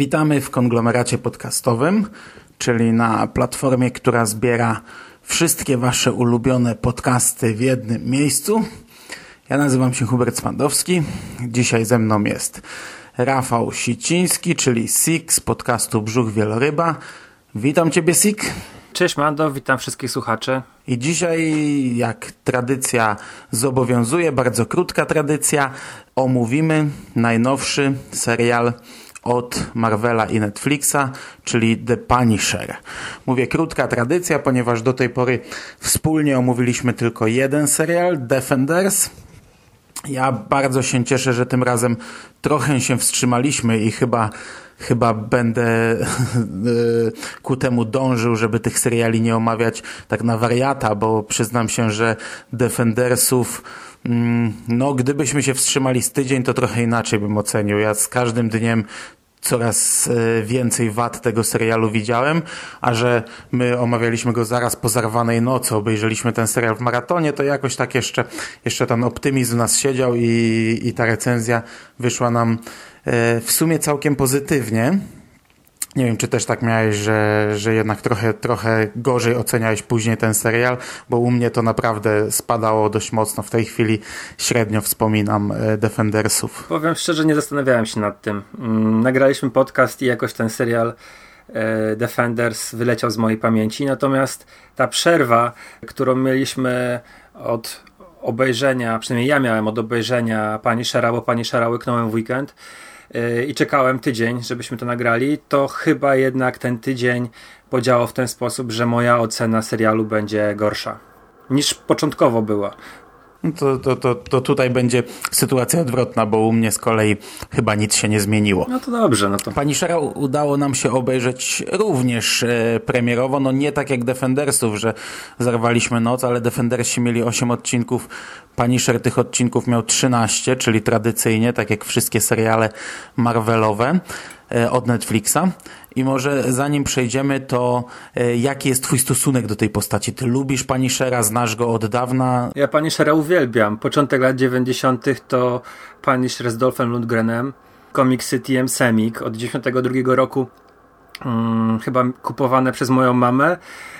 Witamy w konglomeracie podcastowym, czyli na platformie, która zbiera wszystkie Wasze ulubione podcasty w jednym miejscu. Ja nazywam się Hubert Spandowski. Dzisiaj ze mną jest Rafał Siciński, czyli Sik z podcastu Brzuch Wieloryba. Witam Ciebie, Sik. Cześć Mando, witam wszystkich słuchaczy. I dzisiaj, jak tradycja zobowiązuje, bardzo krótka tradycja, omówimy najnowszy serial od Marvela i Netflixa, czyli The Punisher. Mówię krótka tradycja, ponieważ do tej pory wspólnie omówiliśmy tylko jeden serial, Defenders. Ja bardzo się cieszę, że tym razem trochę się wstrzymaliśmy i chyba chyba będę ku temu dążył, żeby tych seriali nie omawiać tak na wariata, bo przyznam się, że Defendersów mm, no, gdybyśmy się wstrzymali z tydzień, to trochę inaczej bym ocenił. Ja z każdym dniem coraz e, więcej wad tego serialu widziałem, a że my omawialiśmy go zaraz po zarwanej nocy, obejrzeliśmy ten serial w maratonie, to jakoś tak jeszcze, jeszcze ten optymizm nas siedział i, i ta recenzja wyszła nam e, w sumie całkiem pozytywnie. Nie wiem, czy też tak miałeś, że, że jednak trochę, trochę gorzej oceniałeś później ten serial, bo u mnie to naprawdę spadało dość mocno. W tej chwili średnio wspominam e, Defendersów. Powiem szczerze, nie zastanawiałem się nad tym. Mm, nagraliśmy podcast i jakoś ten serial e, Defenders wyleciał z mojej pamięci. Natomiast ta przerwa, którą mieliśmy od obejrzenia, przynajmniej ja miałem od obejrzenia Pani Szera, bo Pani Szera łyknąłem w weekend, i czekałem tydzień, żebyśmy to nagrali, to chyba jednak ten tydzień podziałał w ten sposób, że moja ocena serialu będzie gorsza niż początkowo była. No to, to, to, to tutaj będzie sytuacja odwrotna, bo u mnie z kolei chyba nic się nie zmieniło. No to dobrze. No to... Pani Szera udało nam się obejrzeć również e, premierowo, no nie tak jak Defendersów, że zarwaliśmy noc, ale Defendersi mieli 8 odcinków, Punisher tych odcinków miał 13, czyli tradycyjnie, tak jak wszystkie seriale Marvelowe od Netflixa. I może zanim przejdziemy, to e, jaki jest twój stosunek do tej postaci? Ty lubisz Punishera, znasz go od dawna? Ja Punishera uwielbiam. Początek lat 90. to Punisher z Dolphem Lundgrenem, komiksy TM Semik od 92 roku Hmm, chyba kupowane przez moją mamę.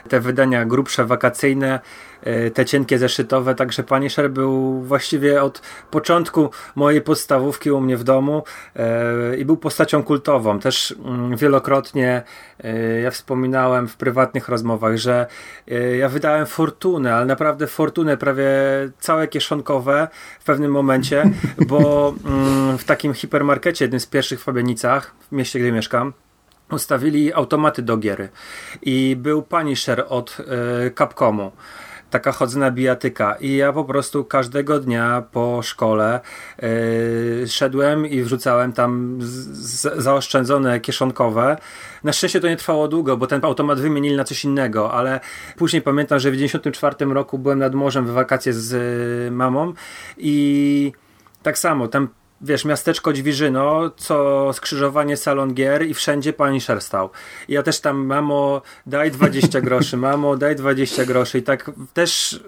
Te wydania grubsze, wakacyjne, e, te cienkie zeszytowe, także Punisher był właściwie od początku mojej podstawówki u mnie w domu e, i był postacią kultową. Też mm, wielokrotnie e, ja wspominałem w prywatnych rozmowach, że ja wydałem fortunę, ale naprawdę fortunę prawie całe kieszonkowe w pewnym momencie, bo mm, w takim hipermarkecie, jednym z pierwszych w Fabienicach, w mieście, gdzie mieszkam, ustawili automaty do giery. I był Punisher od y, Capcomu. Taka chodzona bijatyka. I ja po prostu każdego dnia po szkole yy, szedłem i wrzucałem tam z, zaoszczędzone kieszonkowe. Na szczęście to nie trwało długo, bo ten automat wymienili na coś innego, ale później pamiętam, że w 94 roku byłem nad morzem w wakacje z y, mamą i tak samo, tam wiesz, miasteczko Dźwiżyno, co skrzyżowanie salon gier i wszędzie Punisher stał. I ja też tam, mamo, daj 20 groszy, mamo, daj 20 groszy i tak też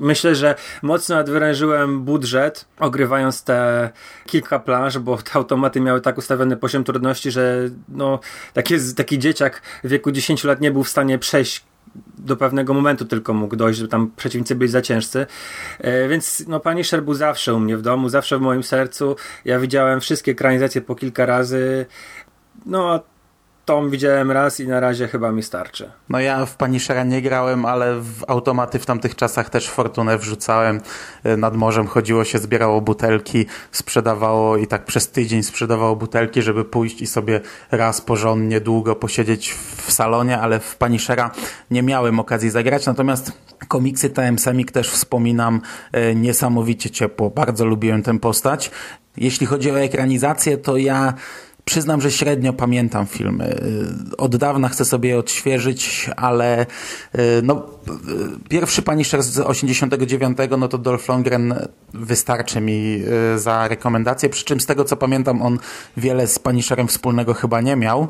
myślę, że mocno nadwyrężyłem budżet, ogrywając te kilka planż, bo te automaty miały tak ustawiony poziom trudności, że no, taki, taki dzieciak w wieku 10 lat nie był w stanie przejść do pewnego momentu tylko mógł dojść, że tam przeciwnicy byli za ciężcy. E, więc no, Punisher był zawsze u mnie w domu, zawsze w moim sercu. Ja widziałem wszystkie ekranizacje po kilka razy. No, Tom widziałem raz i na razie chyba mi starczy. No ja w Punishera nie grałem, ale w automaty w tamtych czasach też fortunę wrzucałem. E, nad morzem chodziło się, zbierało butelki, sprzedawało i tak przez tydzień sprzedawało butelki, żeby pójść i sobie raz porządnie, długo posiedzieć w salonie, ale w Punishera nie miałem okazji zagrać. Natomiast komiksy TM Semik też wspominam e, niesamowicie ciepło. Bardzo lubiłem tę postać. Jeśli chodzi o ekranizację, to ja Przyznam, że średnio pamiętam filmy. Od dawna chcę sobie je odświeżyć, ale y, no, y, pierwszy Punisher z 89, no to Dolph Lundgren wystarczy mi y, za rekomendację, przy czym z tego co pamiętam on wiele z Punisherem wspólnego chyba nie miał.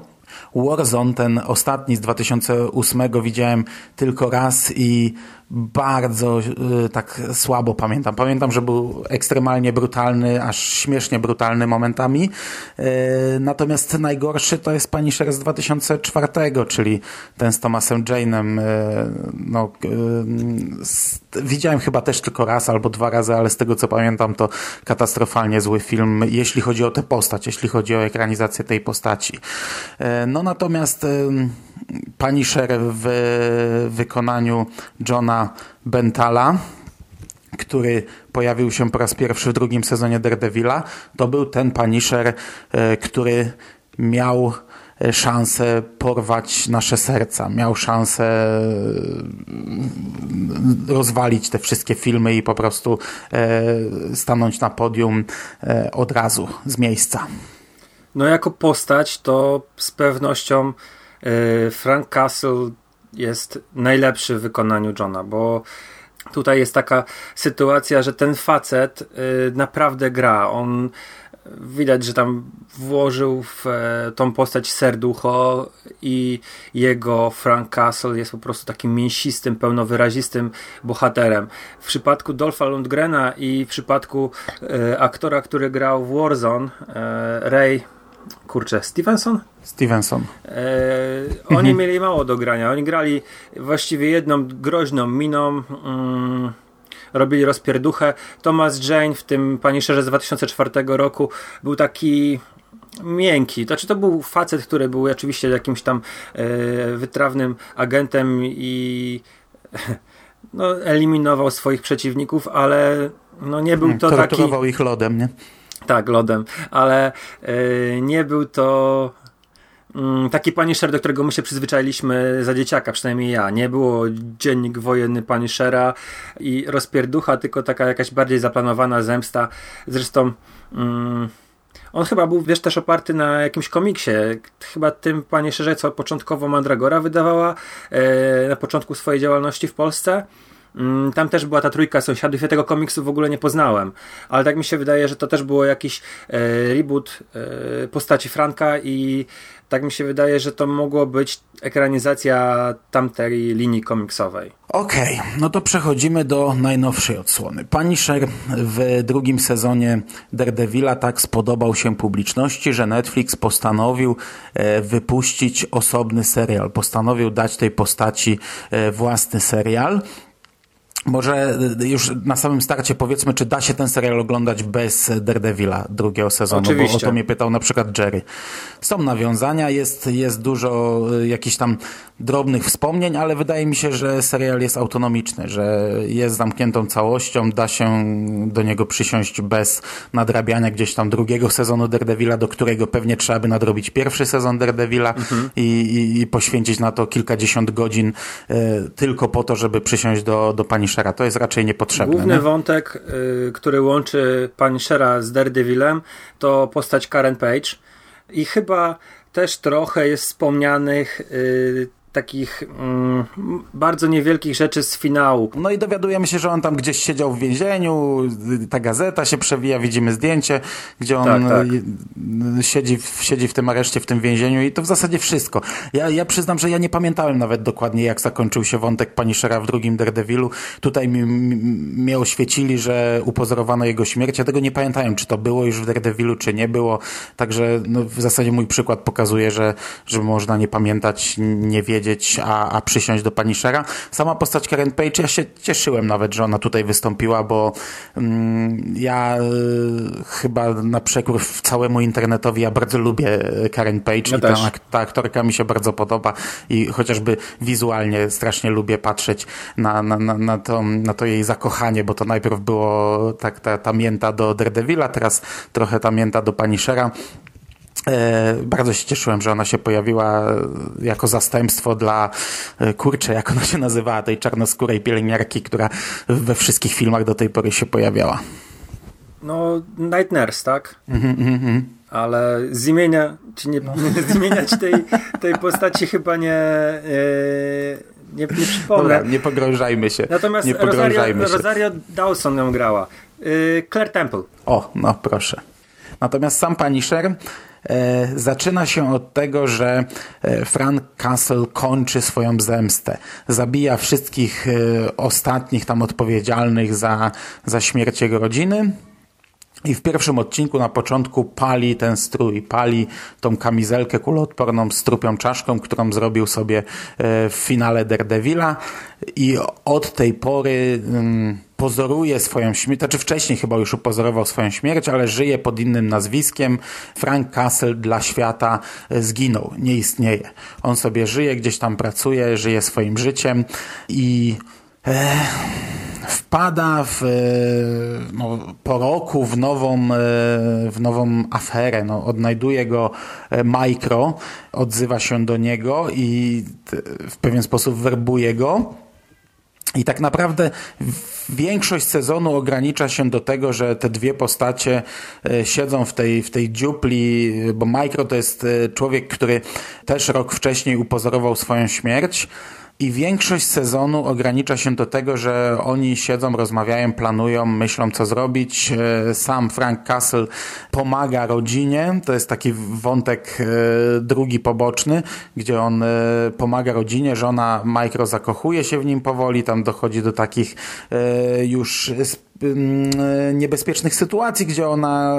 Warzone, ten ostatni z 2008 widziałem tylko raz i bardzo y, tak słabo pamiętam. Pamiętam, że był ekstremalnie brutalny, aż śmiesznie brutalny momentami. Y, natomiast najgorszy to jest Punisher z 2004, czyli ten z Thomasem Jane'em. Y, no, widziałem chyba też tylko raz albo dwa razy, ale z tego co pamiętam to katastrofalnie zły film, jeśli chodzi o tę postać, jeśli chodzi o ekranizację tej postaci. No natomiast Punisher w wykonaniu Johna Bentala, który pojawił się po raz pierwszy w drugim sezonie Daredevila, to był ten Punisher, e, który miał e, szansę porwać nasze serca, miał szansę e, rozwalić te wszystkie filmy i po prostu stanąć na podium od razu, z miejsca. No jako postać to z pewnością Frank Castle jest najlepszy w wykonaniu Johna, bo tutaj jest taka sytuacja, że ten facet e, naprawdę gra. On widać, że tam włożył w e, tą postać serducho i jego Frank Castle jest po prostu takim mięsistym, pełnowyrazistym bohaterem. W przypadku Dolpha Lundgrena i w przypadku aktora, który grał w Warzone, Ray kurczę, Stevenson? Stevenson. E, oni mhm. mieli mało do grania. Oni grali właściwie jedną groźną miną. Mm, robili rozpierduchę. Thomas Jane w tym Punisherze z 2004 roku był taki miękki. Znaczy to był facet, który był oczywiście jakimś tam e, wytrawnym agentem i no, eliminował swoich przeciwników, ale no, nie był to taki... ich lodem, nie? Tak, lodem, ale yy, nie był to yy, taki Punisher, do którego my się przyzwyczailiśmy za dzieciaka, przynajmniej ja. Nie było dziennik wojenny Punishera i rozpierducha, tylko taka jakaś bardziej zaplanowana zemsta. Zresztą yy, on chyba był, wiesz, też oparty na jakimś komiksie. Chyba tym Punisherze, co początkowo Mandragora wydawała e, na początku swojej działalności w Polsce. Mm, tam też była ta trójka sąsiadów. Ja tego komiksu w ogóle nie poznałem, ale tak mi się wydaje, że to też było jakiś e, reboot e, postaci Franka i tak mi się wydaje, że to mogło być ekranizacja tamtej linii komiksowej. Okej, okay, no to przechodzimy do najnowszej odsłony. Punisher w drugim sezonie Daredevila tak spodobał się publiczności, że Netflix postanowił e, wypuścić osobny serial. Postanowił dać tej postaci własny serial. Może już na samym starcie powiedzmy, czy da się ten serial oglądać bez Daredevila drugiego sezonu, Oczywiście. bo o to mnie pytał na przykład Jerry. Są nawiązania, jest, jest dużo y, jakichś tam drobnych wspomnień, ale wydaje mi się, że serial jest autonomiczny, że jest zamkniętą całością, da się do niego przysiąść bez nadrabiania gdzieś tam drugiego sezonu Daredevila, do którego pewnie trzeba by nadrobić pierwszy sezon Daredevila mhm. i, i, i, poświęcić na to kilkadziesiąt godzin y, tylko po to, żeby przysiąść do, do pani Punishera. To jest raczej niepotrzebne. Główny nie? wątek, y, który łączy Punishera z Daredevilem, to postać Karen Page. I chyba też trochę jest wspomnianych y, takich mm, bardzo niewielkich rzeczy z finału. No i dowiadujemy się, że on tam gdzieś siedział w więzieniu, ta gazeta się przewija, widzimy zdjęcie, gdzie on tak, tak. Siedzi, w, siedzi w tym areszcie, w tym więzieniu i to w zasadzie wszystko. Ja, ja przyznam, że ja nie pamiętałem nawet dokładnie, jak zakończył się wątek Punishera w drugim Daredevilu. Tutaj mi, mi, mnie oświecili, że upozorowano jego śmierć. Ja tego nie pamiętałem, czy to było już w Daredevilu, czy nie było. Także no, w zasadzie mój przykład pokazuje, że, że można nie pamiętać, nie wiedzieć, a, a przysiąść do Punishera. Sama postać Karen Page, ja się cieszyłem nawet, że ona tutaj wystąpiła, bo mm, ja y, chyba na przekór całemu internetowi, ja bardzo lubię Karen Page ja i ta, ta aktorka mi się bardzo podoba i chociażby wizualnie strasznie lubię patrzeć na, na, na, na, to, na to jej zakochanie, bo to najpierw było tak ta, ta mięta do Daredevila, teraz trochę ta mięta do Punishera. E, bardzo się cieszyłem, że ona się pojawiła jako zastępstwo dla e, kurcze, jak ona się nazywała, tej czarnoskórej pielęgniarki, która we wszystkich filmach do tej pory się pojawiała. No, Night Nurse, tak? Mm -hmm. Ale z imienia, czy nie, zmieniać tej, tej postaci chyba nie, e, nie, nie przypomnę. Dobra, nie pogrążajmy się. Natomiast nie Rosario, się. Rosario Dawson ją grała. Claire Temple. O, no proszę. Natomiast sam Punisher E, zaczyna się od tego, że e, Frank Castle kończy swoją zemstę. Zabija wszystkich e, ostatnich tam odpowiedzialnych za, za śmierć jego rodziny. I w pierwszym odcinku na początku pali ten strój, pali tą kamizelkę kuloodporną z trupią czaszką, którą zrobił sobie w finale Daredevila i od tej pory mm, pozoruje swoją śmierć, znaczy wcześniej chyba już upozorował swoją śmierć, ale żyje pod innym nazwiskiem. Frank Castle dla świata zginął, nie istnieje. On sobie żyje, gdzieś tam pracuje, żyje swoim życiem i e, wpada w, e, no, po roku w nową, e, w nową aferę. No, odnajduje go Micro, odzywa się do niego i w pewien sposób werbuje go i tak naprawdę większość sezonu ogranicza się do tego, że te dwie postacie e, siedzą w tej, w tej dziupli, bo Micro to jest e, człowiek, który też rok wcześniej upozorował swoją śmierć. I większość sezonu ogranicza się do tego, że oni siedzą, rozmawiają, planują, myślą co zrobić. E, sam Frank Castle pomaga rodzinie. To jest taki wątek e, drugi poboczny, gdzie on e, pomaga rodzinie. Żona Micro zakochuje się w nim powoli. Tam dochodzi do takich już niebezpiecznych sytuacji, gdzie ona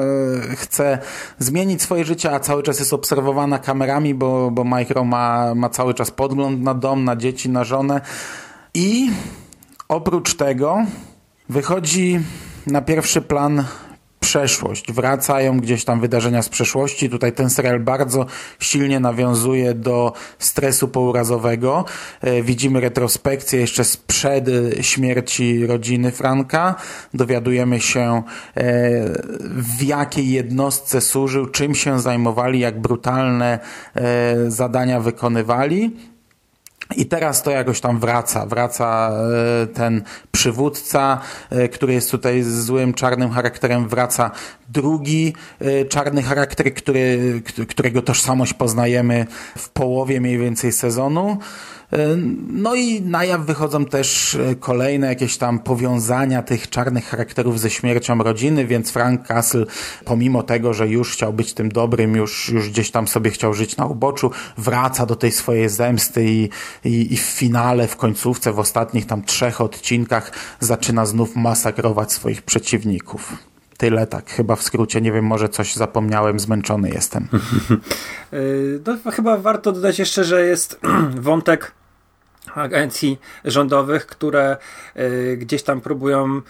chce zmienić swoje życie, a cały czas jest obserwowana kamerami, bo, bo Micro ma, ma cały czas podgląd na dom, na dzieci, na żonę. I oprócz tego wychodzi na pierwszy plan przeszłość. Wracają gdzieś tam wydarzenia z przeszłości. Tutaj ten serial bardzo silnie nawiązuje do stresu pourazowego. E, widzimy retrospekcję jeszcze sprzed śmierci rodziny Franka. Dowiadujemy się e, w jakiej jednostce służył, czym się zajmowali, jak brutalne e, zadania wykonywali. I teraz to jakoś tam wraca. Wraca e, ten przywódca, e, który jest tutaj złym, czarnym charakterem. Wraca drugi e, czarny charakter, który, którego tożsamość poznajemy w połowie mniej więcej sezonu. E, no i na jaw wychodzą też e, kolejne jakieś tam powiązania tych czarnych charakterów ze śmiercią rodziny, więc Frank Castle, pomimo tego, że już chciał być tym dobrym, już, już gdzieś tam sobie chciał żyć na uboczu, wraca do tej swojej zemsty i, i, i w finale, w końcówce, w ostatnich tam trzech odcinkach zaczyna znów masakrować swoich przeciwników. Tyle tak, chyba w skrócie, nie wiem, może coś zapomniałem, zmęczony jestem. no, chyba warto dodać jeszcze, że jest wątek agencji rządowych, które y, gdzieś tam próbują y,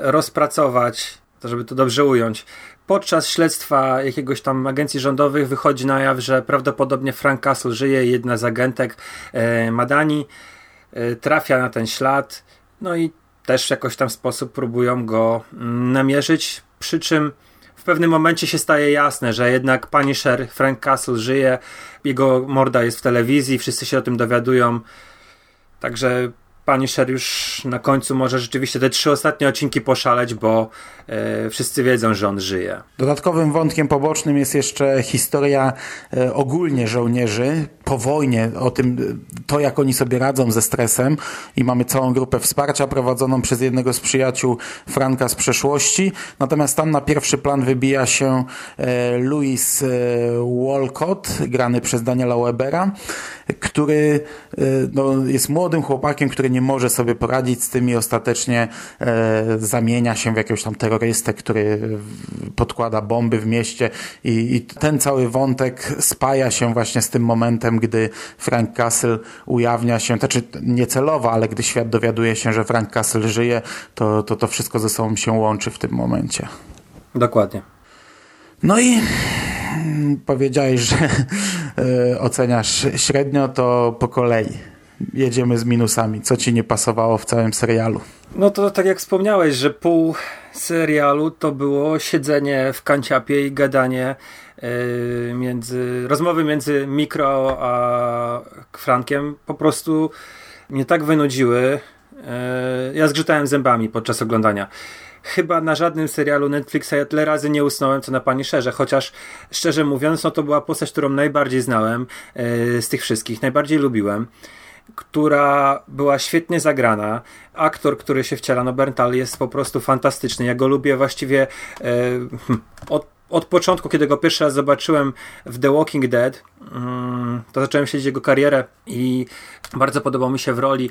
rozpracować, to żeby to dobrze ująć. Podczas śledztwa jakiegoś tam agencji rządowych wychodzi na jaw, że prawdopodobnie Frank Castle żyje, jedna z agentek y, Madani trafia na ten ślad, no i też jakoś tam sposób próbują go namierzyć, przy czym w pewnym momencie się staje jasne, że jednak Punisher Frank Castle żyje, jego morda jest w telewizji, wszyscy się o tym dowiadują, także Punisher już na końcu może rzeczywiście te trzy ostatnie odcinki poszaleć, bo e, wszyscy wiedzą, że on żyje. Dodatkowym wątkiem pobocznym jest jeszcze historia e, ogólnie żołnierzy po wojnie, o tym, to jak oni sobie radzą ze stresem i mamy całą grupę wsparcia prowadzoną przez jednego z przyjaciół Franka z przeszłości. Natomiast tam na pierwszy plan wybija się e, Louis e, Walcott, grany przez Daniela Webera, który e, no, jest młodym chłopakiem, który nie nie może sobie poradzić z tym i ostatecznie e, zamienia się w jakiegoś tam terrorystę, który podkłada bomby w mieście i, i ten cały wątek spaja się właśnie z tym momentem, gdy Frank Castle ujawnia się, znaczy niecelowo, ale gdy świat dowiaduje się, że Frank Castle żyje, to to, to wszystko ze sobą się łączy w tym momencie. Dokładnie. No i powiedziałeś, że e, oceniasz średnio, to po kolei. Jedziemy z minusami. Co ci nie pasowało w całym serialu? No to tak jak wspomniałeś, że pół serialu to było siedzenie w kanciapie i gadanie yy, między, rozmowy między Mikro a Frankiem po prostu mnie tak wynudziły. Yy, ja zgrzytałem zębami podczas oglądania chyba na żadnym serialu Netflixa ja tyle razy nie usnąłem, co na Pani Szerze, chociaż szczerze mówiąc, no to była postać, którą najbardziej znałem yy, z tych wszystkich, najbardziej lubiłem która była świetnie zagrana. Aktor, który się wciela, no Berntal jest po prostu fantastyczny. Ja go lubię właściwie e, od od początku, kiedy go pierwszy raz zobaczyłem w The Walking Dead, mm, to zacząłem śledzić jego karierę i bardzo podobał mi się w roli e,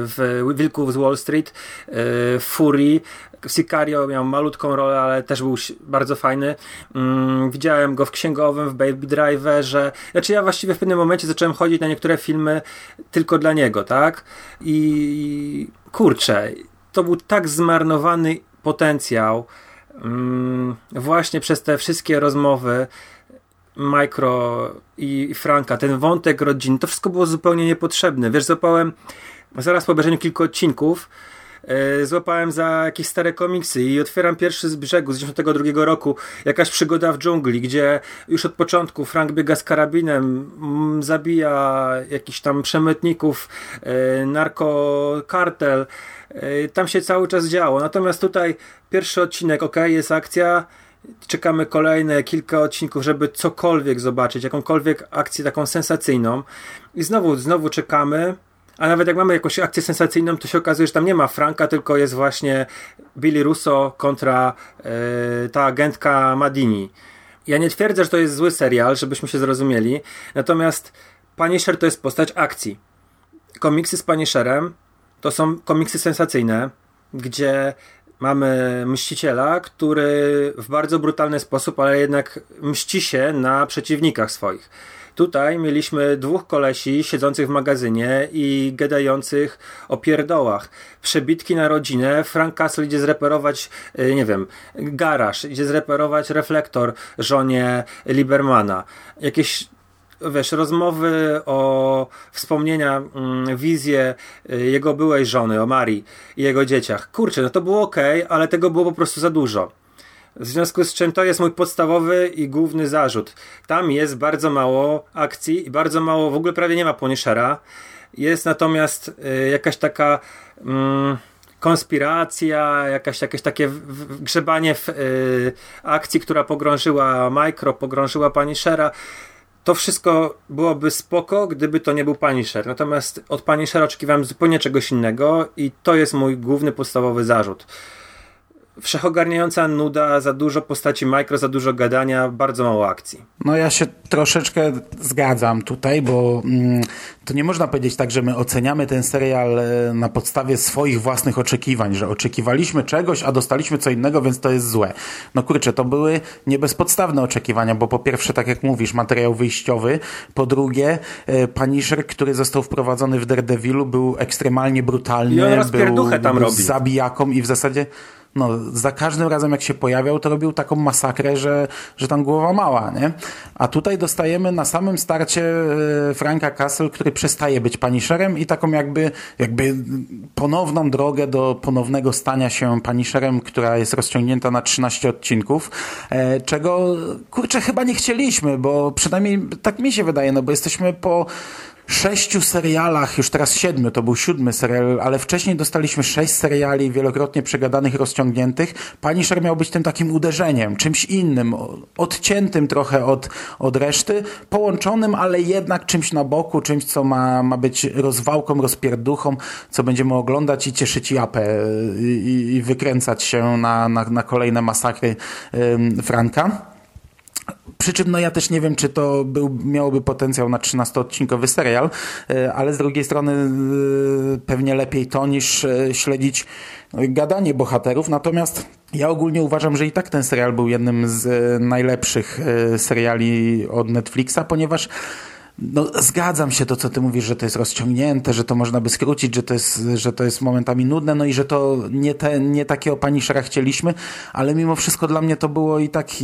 w Wilków z Wall Street, e, Fury. W Sicario miał malutką rolę, ale też był bardzo fajny. Mm, widziałem go w Księgowym, w Baby Driverze. Znaczy ja właściwie w pewnym momencie zacząłem chodzić na niektóre filmy tylko dla niego, tak? I kurczę, to był tak zmarnowany potencjał, Mm, właśnie przez te wszystkie rozmowy Micro i Franka, ten wątek rodziny, to wszystko było zupełnie niepotrzebne. Wiesz, złapałem zaraz po obejrzeniu kilku odcinków, yy, złapałem za jakieś stare komiksy i otwieram pierwszy z brzegu z 92 roku, jakaś przygoda w dżungli, gdzie już od początku Frank biega z karabinem, mm, zabija jakichś tam przemytników, yy, narkokartel, tam się cały czas działo. Natomiast tutaj pierwszy odcinek, ok, jest akcja, czekamy kolejne kilka odcinków, żeby cokolwiek zobaczyć, jakąkolwiek akcję taką sensacyjną i znowu, znowu czekamy, a nawet jak mamy jakąś akcję sensacyjną, to się okazuje, że tam nie ma Franka, tylko jest właśnie Billy Russo kontra yy, ta agentka Madini. Ja nie twierdzę, że to jest zły serial, żebyśmy się zrozumieli, natomiast Punisher to jest postać akcji. Komiksy z Punisherem to są komiksy sensacyjne, gdzie mamy mściciela, który w bardzo brutalny sposób, ale jednak mści się na przeciwnikach swoich. Tutaj mieliśmy dwóch kolesi siedzących w magazynie i gadających o pierdołach. Przebitki na rodzinę. Frank Castle idzie zreperować, y, nie wiem, garaż, idzie zreperować reflektor żonie Libermana. Jakieś wiesz, rozmowy o wspomnienia, mm, wizje y, jego byłej żony, o Marii i jego dzieciach. Kurczę, no to było ok, ale tego było po prostu za dużo. W związku z czym to jest mój podstawowy i główny zarzut. Tam jest bardzo mało akcji i bardzo mało, w ogóle prawie nie ma Punishera. Jest natomiast y, jakaś taka mm, konspiracja, jakaś, jakieś takie grzebanie w y, akcji, która pogrążyła Micro, pogrążyła Punishera to wszystko byłoby spoko, gdyby to nie był Punisher. Natomiast od Punishera oczekiwałem zupełnie czegoś innego i to jest mój główny, podstawowy zarzut wszechogarniająca nuda, za dużo postaci mikro, za dużo gadania, bardzo mało akcji. No ja się troszeczkę zgadzam tutaj, bo mm, to nie można powiedzieć tak, że my oceniamy ten serial e, na podstawie swoich własnych oczekiwań, że oczekiwaliśmy czegoś, a dostaliśmy co innego, więc to jest złe. No kurczę, to były niebezpodstawne oczekiwania, bo po pierwsze, tak jak mówisz, materiał wyjściowy, po drugie, e, Punisher, który został wprowadzony w Daredevilu był ekstremalnie brutalny, I on był, tam był robi. zabijaką i w zasadzie no, za każdym razem jak się pojawiał, to robił taką masakrę, że, że tam głowa mała, nie? A tutaj dostajemy na samym starcie e, Franka Castle, który przestaje być Punisherem i taką jakby, jakby ponowną drogę do ponownego stania się Punisherem, która jest rozciągnięta na 13 odcinków, e, czego, kurczę, chyba nie chcieliśmy, bo przynajmniej tak mi się wydaje, no bo jesteśmy po sześciu serialach, już teraz siedmiu, to był siódmy serial, ale wcześniej dostaliśmy sześć seriali wielokrotnie przegadanych, rozciągniętych. Punisher miał być tym takim uderzeniem, czymś innym, odciętym trochę od, od reszty, połączonym, ale jednak czymś na boku, czymś, co ma, ma być rozwałką, rozpierduchą, co będziemy oglądać i cieszyć japę i, i wykręcać się na, na, na kolejne masakry Franka. Przy czym no ja też nie wiem, czy to był, miałoby potencjał na 13-odcinkowy serial, e, ale z drugiej strony e, pewnie lepiej to niż e, śledzić gadanie bohaterów. Natomiast ja ogólnie uważam, że i tak ten serial był jednym z najlepszych seriali od Netflixa, ponieważ no, zgadzam się to, co ty mówisz, że to jest rozciągnięte, że to można by skrócić, że to jest, że to jest momentami nudne, no i że to nie, te, nie takiego Punishera chcieliśmy, ale mimo wszystko dla mnie to było i tak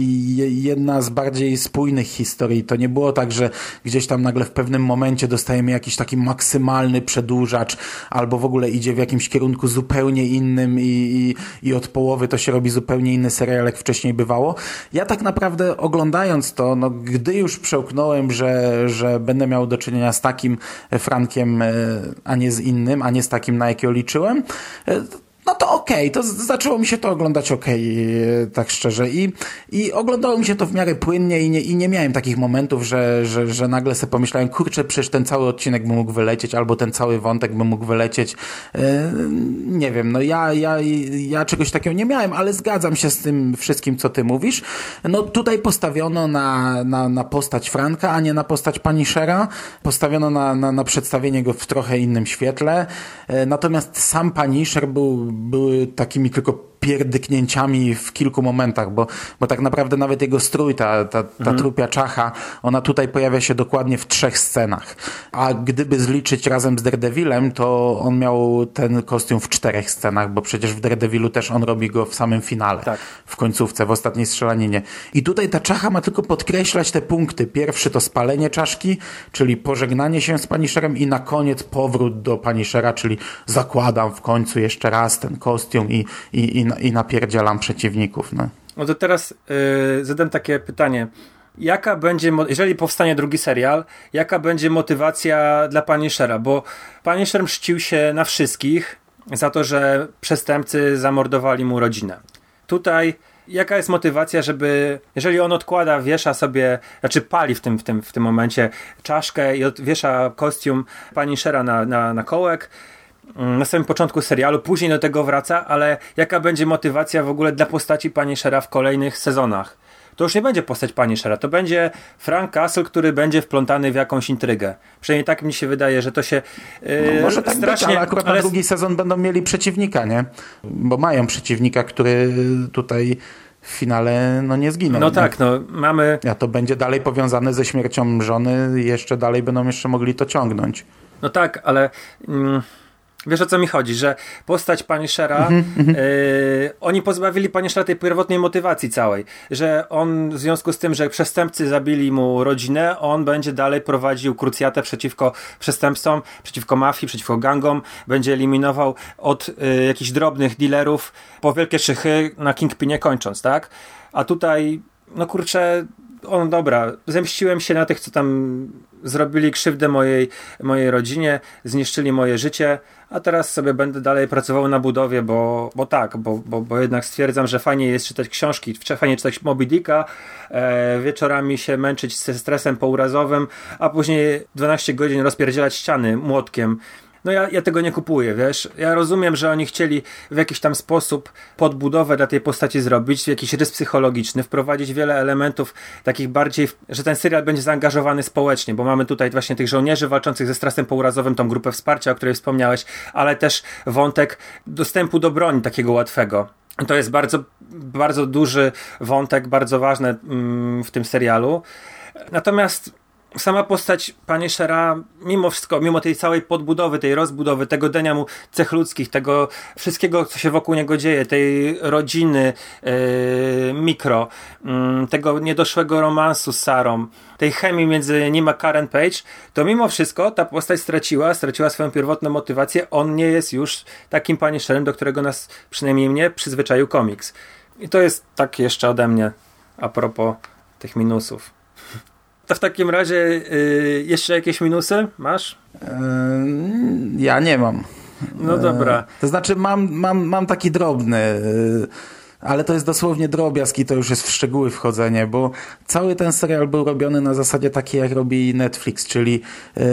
jedna z bardziej spójnych historii. To nie było tak, że gdzieś tam nagle w pewnym momencie dostajemy jakiś taki maksymalny przedłużacz, albo w ogóle idzie w jakimś kierunku zupełnie innym i, i, i od połowy to się robi zupełnie inny serial, jak wcześniej bywało. Ja tak naprawdę oglądając to, no, gdy już przełknąłem, że, że będę miał do czynienia z takim Frankiem, e, a nie z innym, a nie z takim, na jakiego liczyłem, e, no to okej, okay. to zaczęło mi się to oglądać okej, okay, tak szczerze. I, I oglądało mi się to w miarę płynnie i nie, i nie miałem takich momentów, że, że, że nagle sobie pomyślałem, kurczę, przecież ten cały odcinek by mógł wylecieć, albo ten cały wątek by mógł wylecieć. E, nie wiem, no ja, ja, ja czegoś takiego nie miałem, ale zgadzam się z tym wszystkim, co ty mówisz. No tutaj postawiono na, na, na postać Franka, a nie na postać Punishera. Postawiono na, na, na przedstawienie go w trochę innym świetle. E, natomiast sam Punisher był były takimi tylko pierdyknięciami w kilku momentach, bo, bo tak naprawdę nawet jego strój, ta, ta, ta mhm. trupia czacha, ona tutaj pojawia się dokładnie w trzech scenach. A gdyby zliczyć razem z Daredevilem, to on miał ten kostium w czterech scenach, bo przecież w Daredevilu też on robi go w samym finale, tak. w końcówce, w ostatniej strzelaninie. I tutaj ta czacha ma tylko podkreślać te punkty. Pierwszy to spalenie czaszki, czyli pożegnanie się z Punisherem i na koniec powrót do Punishera, czyli zakładam w końcu jeszcze raz ten kostium i, i, i i napierdzielam przeciwników. No, no to teraz yy, zadam takie pytanie. Jaka będzie, jeżeli powstanie drugi serial, jaka będzie motywacja dla Punishera? Bo Punisher mścił się na wszystkich za to, że przestępcy zamordowali mu rodzinę. Tutaj jaka jest motywacja, żeby, jeżeli on odkłada, wiesza sobie, znaczy pali w tym, w tym, w tym momencie czaszkę i od, wiesza kostium Punishera na, na, na kołek, na samym początku serialu, później do tego wraca, ale jaka będzie motywacja w ogóle dla postaci Punishera w kolejnych sezonach? To już nie będzie postać Punishera, to będzie Frank Castle, który będzie wplątany w jakąś intrygę. Przynajmniej tak mi się wydaje, że to się yy, no, może tak strasznie... Być, ale akurat ale... na drugi sezon będą mieli przeciwnika, nie? Bo mają przeciwnika, który tutaj w finale no nie zginął. No tak, no mamy... A to będzie dalej powiązane ze śmiercią żony, jeszcze dalej będą jeszcze mogli to ciągnąć. No tak, ale... Mm Wiesz o co mi chodzi, że postać Punishera, mm-hmm. oni pozbawili Punishera tej pierwotnej motywacji całej, że on w związku z tym, że przestępcy zabili mu rodzinę, on będzie dalej prowadził krucjatę przeciwko przestępcom, przeciwko mafii, przeciwko gangom, będzie eliminował od y, jakichś drobnych dealerów po wielkie szychy na Kingpinie kończąc, tak? A tutaj, no kurczę, on dobra, zemściłem się na tych, co tam zrobili krzywdę mojej, mojej rodzinie, zniszczyli moje życie, a teraz sobie będę dalej pracował na budowie, bo, bo tak, bo, bo, bo jednak stwierdzam, że fajnie jest czytać książki, fajnie czytać Moby Dicka, e, wieczorami się męczyć ze stresem pourazowym, a później 12 godzin rozpierdzielać ściany młotkiem no ja, ja tego nie kupuję, wiesz. Ja rozumiem, że oni chcieli w jakiś tam sposób podbudowę dla tej postaci zrobić, jakiś rys psychologiczny, wprowadzić wiele elementów takich bardziej, że ten serial będzie zaangażowany społecznie, bo mamy tutaj właśnie tych żołnierzy walczących ze stresem pourazowym, tą grupę wsparcia, o której wspomniałeś, ale też wątek dostępu do broni takiego łatwego. To jest bardzo, bardzo duży wątek, bardzo ważny mm, w tym serialu. Natomiast sama postać Punishera, mimo wszystko, mimo tej całej podbudowy, tej rozbudowy, tego dania mu cech ludzkich, tego wszystkiego, co się wokół niego dzieje, tej rodziny yy, mikro, yy, tego niedoszłego romansu z Sarą, tej chemii między nim a Karen Page, to mimo wszystko ta postać straciła, straciła swoją pierwotną motywację. On nie jest już takim Punisherem, do którego nas, przynajmniej mnie, przyzwyczaił komiks. I to jest tak jeszcze ode mnie a propos tych minusów. To w takim razie y, jeszcze jakieś minusy masz? ja nie mam. No dobra. to znaczy mam, mam, mam taki drobny. Ale to jest dosłownie drobiazg i to już jest w szczegóły wchodzenie, bo cały ten serial był robiony na zasadzie takiej, jak robi Netflix, czyli yy,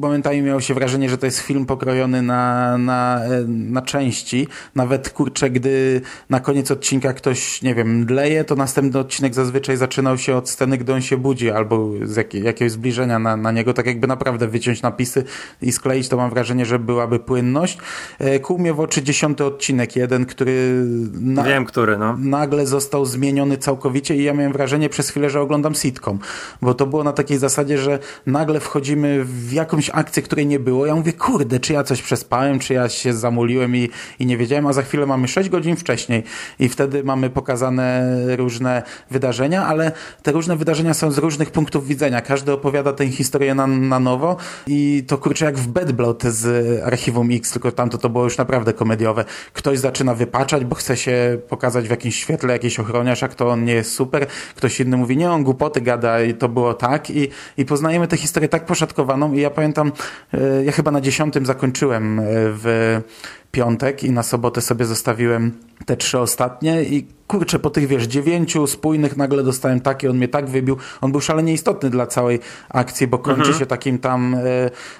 momentami miało się wrażenie, że to jest film pokrojony na, na, na części. Nawet kurczę, gdy na koniec odcinka ktoś, nie wiem, mdleje, to następny odcinek zazwyczaj zaczynał się od sceny, gdy on się budzi, albo z jakiegoś zbliżenia na, na niego, tak jakby naprawdę wyciąć napisy i skleić, to mam wrażenie, że byłaby płynność. E, Kół mnie w oczy dziesiąty odcinek, jeden, który na, Wiem, który, no. nagle został zmieniony całkowicie i ja miałem wrażenie przez chwilę, że oglądam sitcom, bo to było na takiej zasadzie, że nagle wchodzimy w jakąś akcję, której nie było. Ja mówię, kurde, czy ja coś przespałem, czy ja się zamuliłem i, i nie wiedziałem, a za chwilę mamy 6 godzin wcześniej i wtedy mamy pokazane różne wydarzenia, ale te różne wydarzenia są z różnych punktów widzenia. Każdy opowiada tę historię na, na nowo i to kurczę jak w Bad Blood z Archiwum X, tylko tamto to było już naprawdę komediowe. Ktoś zaczyna wypaczać, bo chce się pokazać w jakimś świetle jakiś ochroniarz, jak to on nie jest super. Ktoś inny mówi, nie, on głupoty gada i to było tak i, i poznajemy tę historię tak poszatkowaną i ja pamiętam, e, ja chyba na dziesiątym zakończyłem e, w piątek i na sobotę sobie zostawiłem te trzy ostatnie i kurczę, po tych wiesz, dziewięciu spójnych nagle dostałem taki, on mnie tak wybił, on był szalenie istotny dla całej akcji, bo kończy mhm. się takim tam e,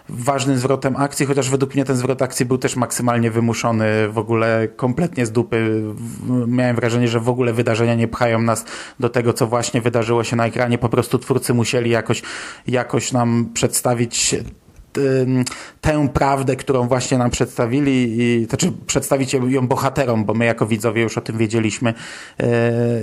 ważnym zwrotem akcji, chociaż według mnie ten zwrot akcji był też maksymalnie wymuszony, w ogóle kompletnie z dupy. Miałem wrażenie, że w ogóle wydarzenia nie pchają nas do tego, co właśnie wydarzyło się na ekranie, po prostu twórcy musieli jakoś, jakoś nam przedstawić tę prawdę, którą właśnie nam przedstawili i znaczy przedstawić ją bohaterom, bo my jako widzowie już o tym wiedzieliśmy e,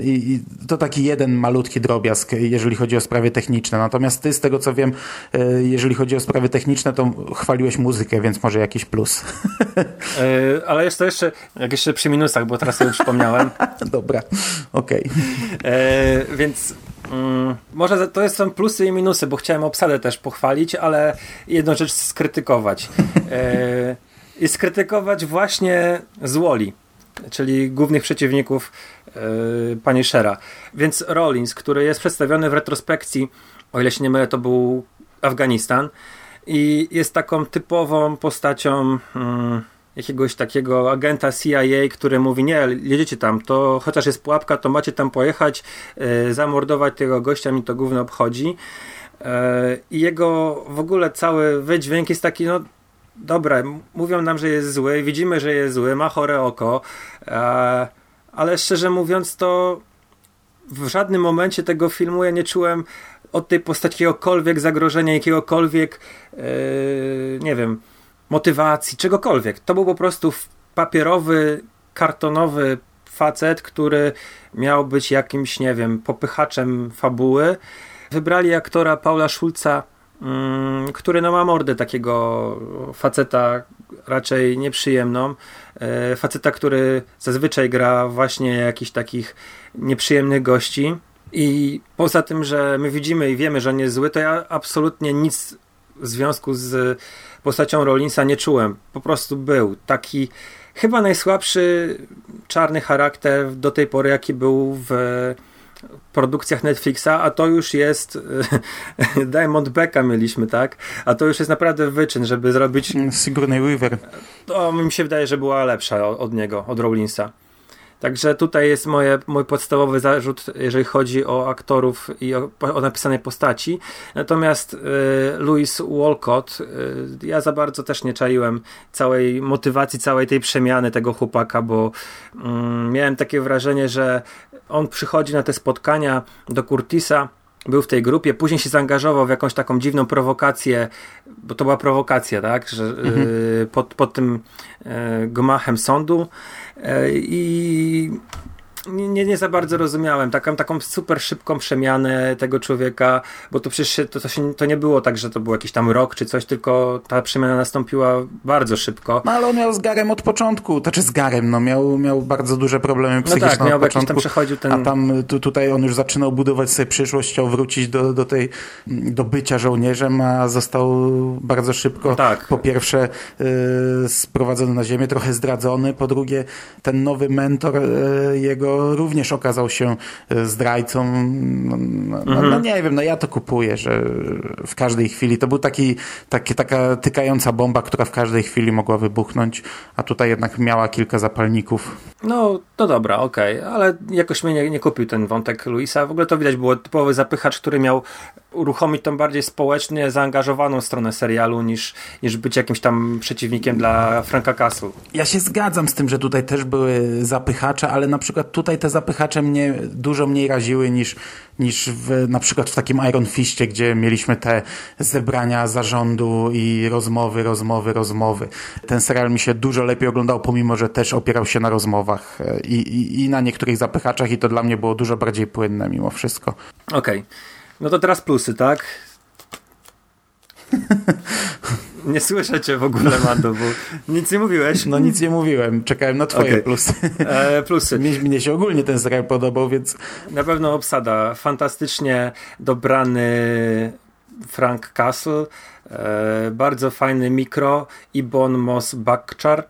i to taki jeden malutki drobiazg, jeżeli chodzi o sprawy techniczne. Natomiast ty, z tego co wiem, e, jeżeli chodzi o sprawy techniczne, to chwaliłeś muzykę, więc może jakiś plus. E, ale jest to jeszcze, jak jeszcze przy minusach, bo teraz sobie przypomniałem. Dobra, okej. Okay. Więc Mm, może to jest są plusy i minusy, bo chciałem obsadę też pochwalić, ale jedną rzecz skrytykować. E, I skrytykować właśnie z Woli, czyli głównych przeciwników e, pani Shera. Więc Rollins, który jest przedstawiony w retrospekcji, o ile się nie mylę, to był Afganistan i jest taką typową postacią. Mm, jakiegoś takiego agenta CIA, który mówi, nie, jedziecie tam, to chociaż jest pułapka, to macie tam pojechać, e, zamordować tego gościa, mi to gówno obchodzi. E, I jego w ogóle cały wydźwięk jest taki, no dobra, mówią nam, że jest zły, widzimy, że jest zły, ma chore oko, e, ale szczerze mówiąc to w żadnym momencie tego filmu ja nie czułem od tej postaci jakiegokolwiek zagrożenia, jakiegokolwiek, nie wiem, motywacji, czegokolwiek. To był po prostu papierowy, kartonowy facet, który miał być jakimś, nie wiem, popychaczem fabuły. Wybrali aktora Paula Schulza, mm, który no ma mordę takiego faceta raczej nieprzyjemną. E, faceta, który zazwyczaj gra właśnie jakichś takich nieprzyjemnych gości. I poza tym, że my widzimy i wiemy, że on jest zły, to ja absolutnie nic w związku z postacią Rollinsa nie czułem. Po prostu był taki chyba najsłabszy czarny charakter do tej pory, jaki był w produkcjach Netflixa, a to już jest Diamond Becka mieliśmy, tak? A to już jest naprawdę wyczyn, żeby zrobić Sigourney Weaver. To mi się wydaje, że była lepsza od niego, od Rollinsa. Także tutaj jest moje, mój podstawowy zarzut, jeżeli chodzi o aktorów i o, o napisane postaci. Natomiast y, Louis Walcott, y, ja za bardzo też nie czaiłem całej motywacji, całej tej przemiany tego chłopaka, bo y, miałem takie wrażenie, że on przychodzi na te spotkania do Curtisa był w tej grupie, później się zaangażował w jakąś taką dziwną prowokację, bo to była prowokacja, tak, że mhm. y, pod, pod tym y, gmachem sądu y, i nie, nie za bardzo rozumiałem taką, taką super szybką przemianę tego człowieka, bo to przecież to, to, się, to nie było tak, że to był jakiś tam rok czy coś, tylko ta przemiana nastąpiła bardzo szybko. No ale on miał z Garem od początku, to znaczy z Garem, no miał, miał bardzo duże problemy psychiczne no tak, miał od początku, tam przechodził ten... a tam tu, tutaj on już zaczynał budować sobie przyszłość, chciał wrócić do, do tej, do bycia żołnierzem, a został bardzo szybko, tak. po pierwsze yy, sprowadzony na ziemię, trochę zdradzony, po drugie ten nowy mentor yy, jego również okazał się e, zdrajcą. No, no, no, no, nie wiem, no ja to kupuję, że w każdej chwili to był taki, taki, taka tykająca bomba, która w każdej chwili mogła wybuchnąć, a tutaj jednak miała kilka zapalników. No, to dobra, okej, okay. ale jakoś mnie nie, nie kupił ten wątek Luisa. W ogóle to widać było typowy zapychacz, który miał uruchomić tą bardziej społecznie zaangażowaną stronę serialu niż, niż być jakimś tam przeciwnikiem dla Franka Castle. Ja się zgadzam z tym, że tutaj też były zapychacze, ale na przykład tutaj te zapychacze mnie dużo mniej raziły niż, niż w, na przykład w takim Iron Fistie, gdzie mieliśmy te zebrania zarządu i rozmowy, rozmowy, rozmowy. Ten serial mi się dużo lepiej oglądał, pomimo, że też opierał się na rozmowach i, i, i na niektórych zapychaczach i to dla mnie było dużo bardziej płynne mimo wszystko. Okej. Okay. No to teraz plusy, tak? Nie słyszę cię w ogóle, Mando, bo nic nie mówiłeś. No nic nie mówiłem, czekałem na twoje okay. plusy. E, plusy. Mnie, mnie, się ogólnie ten serial podobał, więc... Na pewno obsada. Fantastycznie dobrany Frank Castle, e, bardzo fajny mikro, Ibon Moss Bakchar,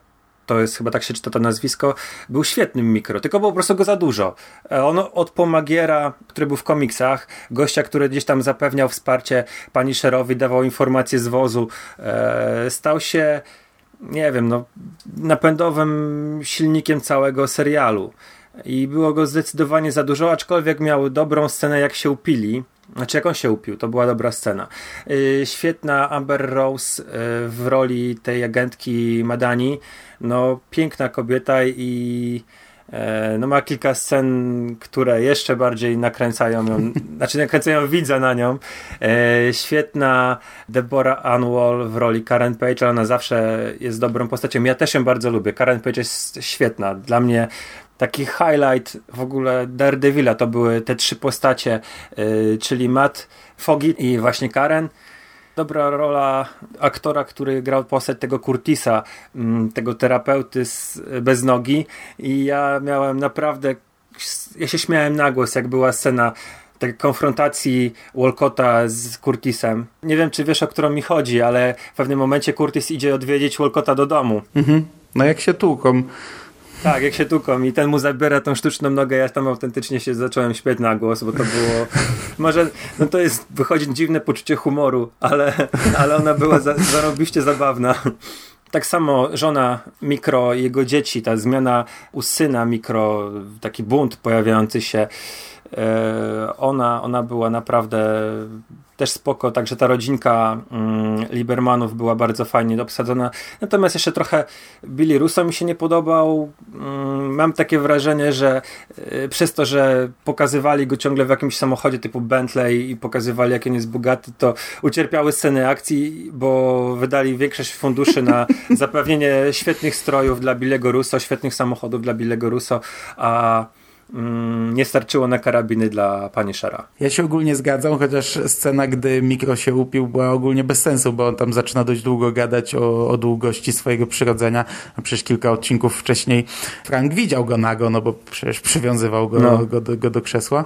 to jest chyba tak się czyta to nazwisko, był świetnym mikro, tylko po prostu go za dużo. E, on od Pomagiera, który był w komiksach, gościa, który gdzieś tam zapewniał wsparcie pani Szerowi, dawał informacje z wozu, e, stał się, nie wiem, no, napędowym silnikiem całego serialu. I było go zdecydowanie za dużo, aczkolwiek miał dobrą scenę, jak się upili. Znaczy, jak on się upił, to była dobra scena. Yy, świetna Amber Rose yy, w roli tej agentki Madani. No, piękna kobieta i e, no ma kilka scen, które jeszcze bardziej nakręcają ją, znaczy nakręcają widza na nią. E, świetna Deborah Anwall w roli Karen Page, ona zawsze jest dobrą postacią. Ja też ją bardzo lubię. Karen Page jest świetna. Dla mnie taki highlight w ogóle Daredevila to były te trzy postacie, yy, czyli Matt, Foggy i właśnie Karen. Dobra rola aktora, który grał postać tego Curtisa, yy, tego terapeuty z, bez nogi i ja miałem naprawdę ja się śmiałem na głos, jak była scena takiej konfrontacji Walcota z Curtisem. Nie wiem, czy wiesz, o którą mi chodzi, ale w pewnym momencie Curtis idzie odwiedzić Walcota do domu. Mhm. No jak się tłuką. Tak, jak się tuką i ten mu zabiera tą sztuczną nogę, ja tam autentycznie się zacząłem śpieć na głos, bo to było... Może, no to jest, wychodzi dziwne poczucie humoru, ale, ale ona była za, zarobiście zabawna. Tak samo żona mikro, jego dzieci, ta zmiana u syna mikro, taki bunt pojawiający się, e, ona, ona była naprawdę też spoko, także ta rodzinka mm, Libermanów była bardzo fajnie obsadzona. Natomiast jeszcze trochę Billy Russo mi się nie podobał. Mm, mam takie wrażenie, że y, przez to, że pokazywali go ciągle w jakimś samochodzie typu Bentley i pokazywali, jak on jest bogaty, to ucierpiały sceny akcji, bo wydali większość funduszy na zapewnienie świetnych strojów dla Billego Russo, świetnych samochodów dla Billego Russo, a Mm, nie starczyło na karabiny dla pani Shara. Ja się ogólnie zgadzam, chociaż scena, gdy mikro się upił, była ogólnie bez sensu, bo on tam zaczyna dość długo gadać o, o długości swojego przyrodzenia. A przecież kilka odcinków wcześniej Frank widział go nago, no bo przecież przywiązywał go, no. go, do, go do krzesła.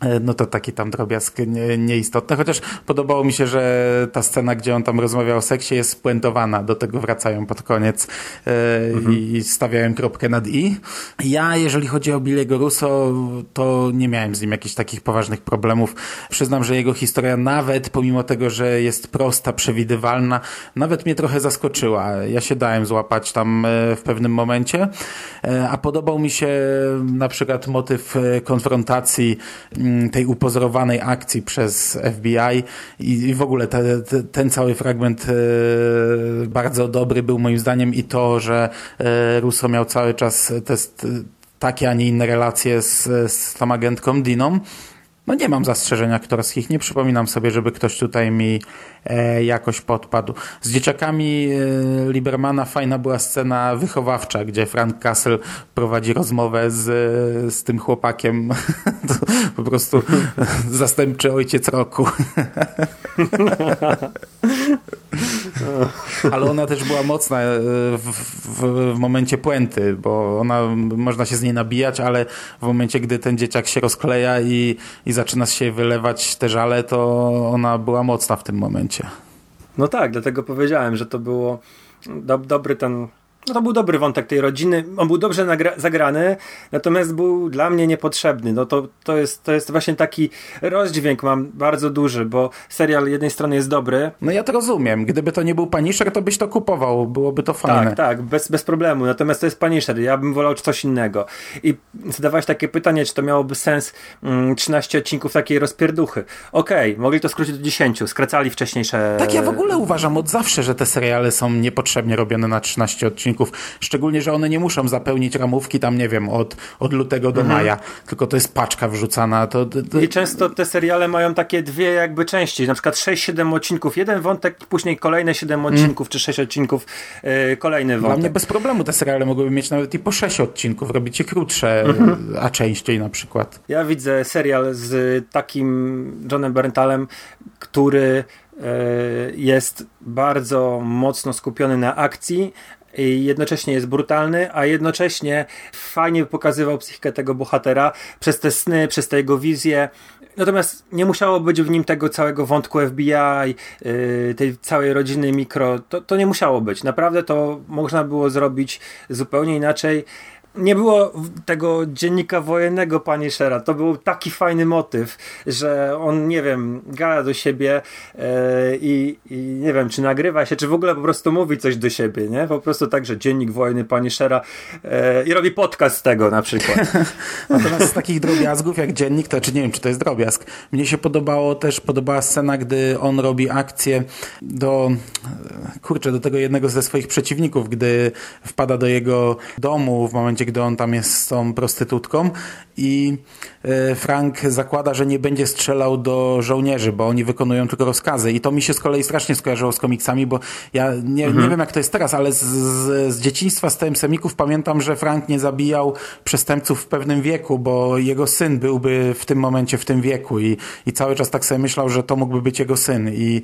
E, no to taki tam drobiazg nie, nieistotny, chociaż podobało mi się, że ta scena, gdzie on tam rozmawiał o seksie jest spuentowana, do tego wracają pod koniec e, mhm. i stawiają kropkę nad i. Ja, jeżeli chodzi o Billy'ego Russo, to nie miałem z nim jakichś takich poważnych problemów. Przyznam, że jego historia nawet, pomimo tego, że jest prosta, przewidywalna, nawet mnie trochę zaskoczyła. Ja się dałem złapać tam e, w pewnym momencie, a podobał mi się na przykład motyw konfrontacji tej upozorowanej akcji przez FBI i, w ogóle te, te, ten cały fragment e, bardzo dobry był moim zdaniem i to, że e, Russo miał cały czas test, takie, a nie inne relacje z, z tą agentką Diną. No nie mam zastrzeżeń aktorskich, nie przypominam sobie, żeby ktoś tutaj mi e, jakoś podpadł. Z dzieciakami e, Libermana fajna była scena wychowawcza, gdzie Frank Castle prowadzi rozmowę z, z tym chłopakiem. po prostu zastępczy ojciec roku. Ale ona też była mocna e, w, w, w, momencie puenty, bo ona można się z niej nabijać, ale w momencie, gdy ten dzieciak się rozkleja i, i zaczyna się wylewać te żale, to ona była mocna w tym momencie. No tak, dlatego powiedziałem, że to było do, dobry ten no to był dobry wątek tej rodziny. On był dobrze zagrany, natomiast był dla mnie niepotrzebny. No to, to, jest, to jest właśnie taki rozdźwięk mam bardzo duży, bo serial jednej strony jest dobry. No ja to rozumiem. Gdyby to nie był Punisher, to byś to kupował. Byłoby to fajne. Tak, tak, bez, bez problemu. Natomiast to jest Punisher. Ja bym wolał coś innego. I zadawałeś takie pytanie, czy to miałoby sens mm, 13 odcinków takiej rozpierduchy. Okej, okay, mogli to skrócić do 10. Skracali wcześniejsze... Tak, ja w ogóle uważam od zawsze, że te seriale są niepotrzebnie robione na 13 odcinków odcinków. Szczególnie, że one nie muszą zapełnić ramówki tam, nie wiem, od, od lutego do mhm. maja, tylko to jest paczka wrzucana. To, to... I często te seriale mają takie dwie jakby części, na przykład 6-7 odcinków, jeden wątek, później kolejne 7 mm. odcinków, czy 6 odcinków, yy, kolejny wątek. Dla mnie bez problemu te seriale mogłyby mieć nawet i po 6 odcinków, robić je krótsze, mhm. a częściej na przykład. Ja widzę serial z takim Johnem Berntalem, który e, jest bardzo mocno skupiony na akcji, jednocześnie jest brutalny, a jednocześnie fajnie pokazywał psychikę tego bohatera przez te sny, przez te jego wizje. Natomiast nie musiało być w nim tego całego wątku FBI, yy, tej całej rodziny mikro. To, to nie musiało być. Naprawdę to można było zrobić zupełnie inaczej nie było tego dziennika wojennego Punishera. To był taki fajny motyw, że on, nie wiem, gada do siebie e, i, nie wiem, czy nagrywa się, czy w ogóle po prostu mówi coś do siebie, nie? Po prostu tak, że dziennik wojny Punishera e, i robi podcast z tego na przykład. Natomiast z takich drobiazgów jak dziennik, to czy nie wiem, czy to jest drobiazg. Mnie się podobało też, podobała scena, gdy on robi akcję do, kurczę, do tego jednego ze swoich przeciwników, gdy wpada do jego domu w momencie, gdy on tam jest z tą prostytutką. I Frank zakłada, że nie będzie strzelał do żołnierzy, bo oni wykonują tylko rozkazy i to mi się z kolei strasznie skojarzyło z komiksami, bo ja nie, mhm. nie wiem jak to jest teraz, ale z, z, z dzieciństwa z tym semików pamiętam, że Frank nie zabijał przestępców w pewnym wieku, bo jego syn byłby w tym momencie w tym wieku i, i cały czas tak sobie myślał, że to mógłby być jego syn i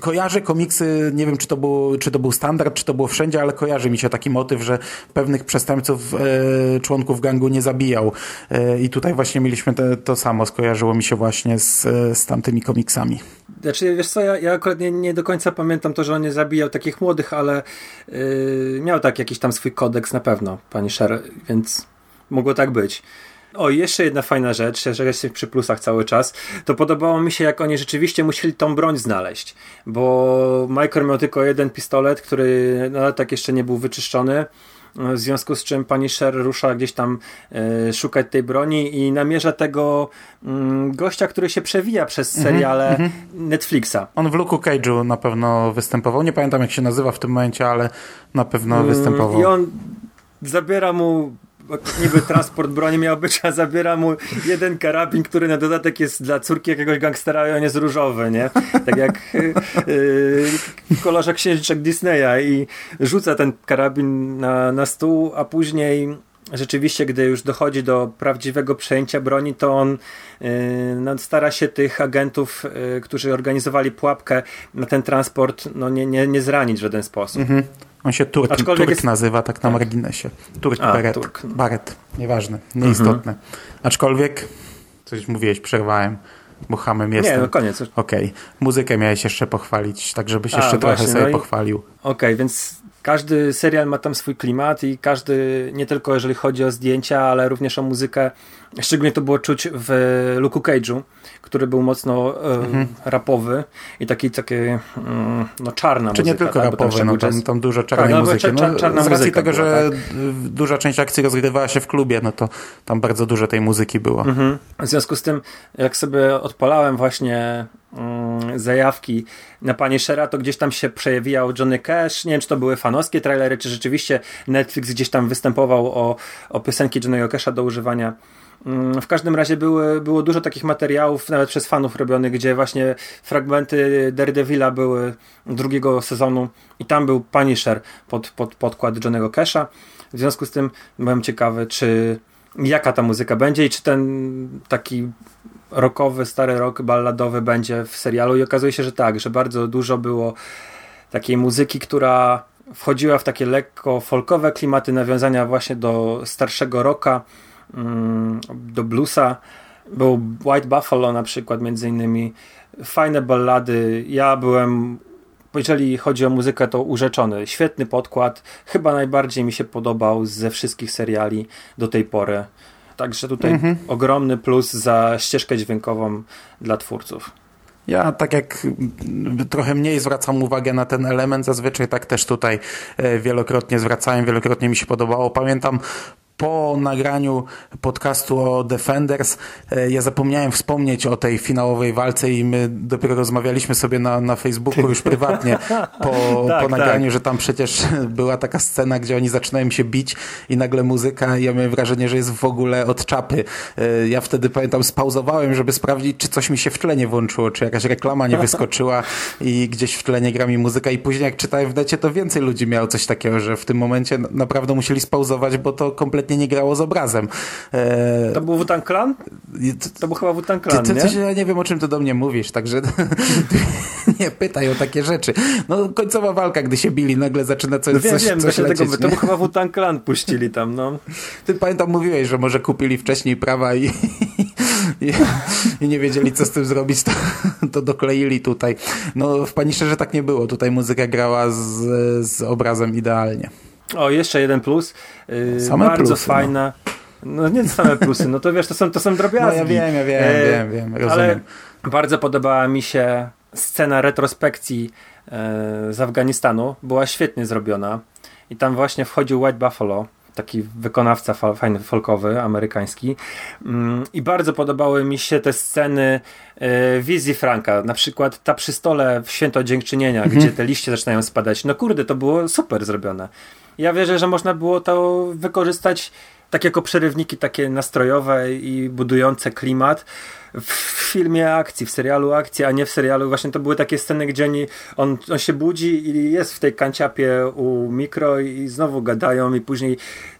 kojarzę komiksy, nie wiem czy to, był, czy to był standard, czy to było wszędzie, ale kojarzy mi się taki motyw, że pewnych przestępców e, członków gangu nie zabijał. E, I tutaj właśnie mieliśmy te, to samo, skojarzyło mi się właśnie z, z tamtymi komiksami. Znaczy, wiesz co, ja, ja akurat nie, nie do końca pamiętam to, że on nie zabijał takich młodych, ale yy, miał tak jakiś tam swój kodeks na pewno, pani Sher, więc mogło tak być. O, jeszcze jedna fajna rzecz, że jestem przy plusach cały czas, to podobało mi się, jak oni rzeczywiście musieli tą broń znaleźć, bo Michael miał tylko jeden pistolet, który no, tak jeszcze nie był wyczyszczony, w związku z czym pani Sher rusza gdzieś tam e, szukać tej broni i namierza tego mm, gościa, który się przewija przez mhm, seriale mm -hmm. Netflixa. On w Luke Cage'u na pewno występował. Nie pamiętam jak się nazywa w tym momencie, ale na pewno mm, występował. I on zabiera mu niby transport broni miał być, a zabiera mu jeden karabin, który na dodatek jest dla córki jakiegoś gangstera i on jest różowy, nie? Tak jak yy, kolorze księżniczek Disneya i rzuca ten karabin na, na stół, a później rzeczywiście, gdy już dochodzi do prawdziwego przejęcia broni, to on yy, stara się tych agentów, yy, którzy organizowali pułapkę na ten transport, no, nie, nie, nie zranić w żaden sposób. Mhm. On się Turk, Turk jest... nazywa, tak na tak. marginesie. Turk A, Beret. Turk. Baret. Nieważne, nieistotne. Mhm. Aczkolwiek, coś mówiłeś, przerwałem, bo hamem jestem. Nie, no koniec. Okej. Okay. Muzykę miałeś jeszcze pochwalić, tak żebyś A, jeszcze właśnie, trochę sobie no i... pochwalił. Okej, okay, więc każdy serial ma tam swój klimat i każdy, nie tylko jeżeli chodzi o zdjęcia, ale również o muzykę, szczególnie to było czuć w Luke Cage'u, który był mocno e, mhm. rapowy i taki, takie mm, no, czarna Czy muzyka. nie tylko tak? rapowy, no, tam, tam dużo czarnej tak, no, muzyki. No, czarna z racji tego, była, że tak? duża część akcji rozgrywała się w klubie, no to tam bardzo dużo tej muzyki było. Mhm. W związku z tym, jak sobie odpalałem właśnie mm, zajawki na Panie Shera, to gdzieś tam się przewijał Johnny Cash. Nie wiem, czy to były fanowskie trailery, czy rzeczywiście Netflix gdzieś tam występował o, o piosenki Johnny'ego Casha do używania w każdym razie były, było dużo takich materiałów, nawet przez fanów robionych, gdzie właśnie fragmenty Daredevila były drugiego sezonu i tam był Punisher pod, pod podkład Johnny'ego Casha. W związku z tym byłem ciekawy, czy jaka ta muzyka będzie i czy ten taki rockowy, stary rock balladowy będzie w serialu i okazuje się, że tak, że bardzo dużo było takiej muzyki, która wchodziła w takie lekko folkowe klimaty, nawiązania właśnie do starszego rocka, Mm, do bluesa. Był White Buffalo na przykład między innymi. Fajne ballady. Ja byłem jeżeli chodzi o muzykę, to urzeczony. Świetny podkład. Chyba najbardziej mi się podobał ze wszystkich seriali do tej pory. Także tutaj mhm. ogromny plus za ścieżkę dźwiękową dla twórców. Ja tak jak trochę mniej zwracam uwagę na ten element, zazwyczaj tak też tutaj e, wielokrotnie zwracałem, wielokrotnie mi się podobało. Pamiętam po nagraniu podcastu o Defenders e, ja zapomniałem wspomnieć o tej finałowej walce i my dopiero rozmawialiśmy sobie na, na Facebooku już prywatnie po, tak, po nagraniu, tak. że tam przecież była taka scena, gdzie oni zaczynają się bić i nagle muzyka, ja miałem wrażenie, że jest w ogóle od czapy. E, ja wtedy pamiętam spauzowałem, żeby sprawdzić, czy coś mi się w tle nie włączyło, czy jakaś reklama nie wyskoczyła i gdzieś w tle nie gra mi muzyka i później jak czytałem w necie, to więcej ludzi miało coś takiego, że w tym momencie naprawdę musieli spauzować, bo to kompletnie kompletnie nie grało z obrazem. E... To był Wutan Clan? To był chyba Wutan Clan, ty, ty, nie? ja nie wiem, o czym ty do mnie mówisz, także nie pytaj o takie rzeczy. No końcowa walka, gdy się bili, nagle zaczyna coś, no wiem, coś, wiem, coś lecieć. Tego, to był chyba Wutan Clan puścili tam, no. Ty pamiętam mówiłeś, że może kupili wcześniej prawa i, i, i nie wiedzieli, co z tym zrobić, to, to dokleili tutaj. No w Paniszerze tak nie było. Tutaj muzyka grała z, z obrazem idealnie. O, jeszcze jeden plus. Yy, same bardzo plusy, no. fajna. No. no. nie same plusy, no to wiesz, to są, to są drobiazgi. No ja wiem, ja wiem, yy, wiem, wiem, rozumiem. Ale bardzo podobała mi się scena retrospekcji yy, z Afganistanu. Była świetnie zrobiona. I tam właśnie wchodził White Buffalo taki wykonawca fajny, folkowy, amerykański. Mm, I bardzo podobały mi się te sceny e, wizji Franka. Na przykład ta przy stole w Święto Dziękczynienia, mhm. gdzie te liście zaczynają spadać. No kurde, to było super zrobione. Ja wierzę, że można było to wykorzystać tak jako przerywniki takie nastrojowe i budujące klimat w filmie akcji, w serialu akcji, a nie w serialu. Właśnie to były takie sceny, gdzie oni, on, on się budzi i jest w tej kanciapie u mikro i znowu gadają i później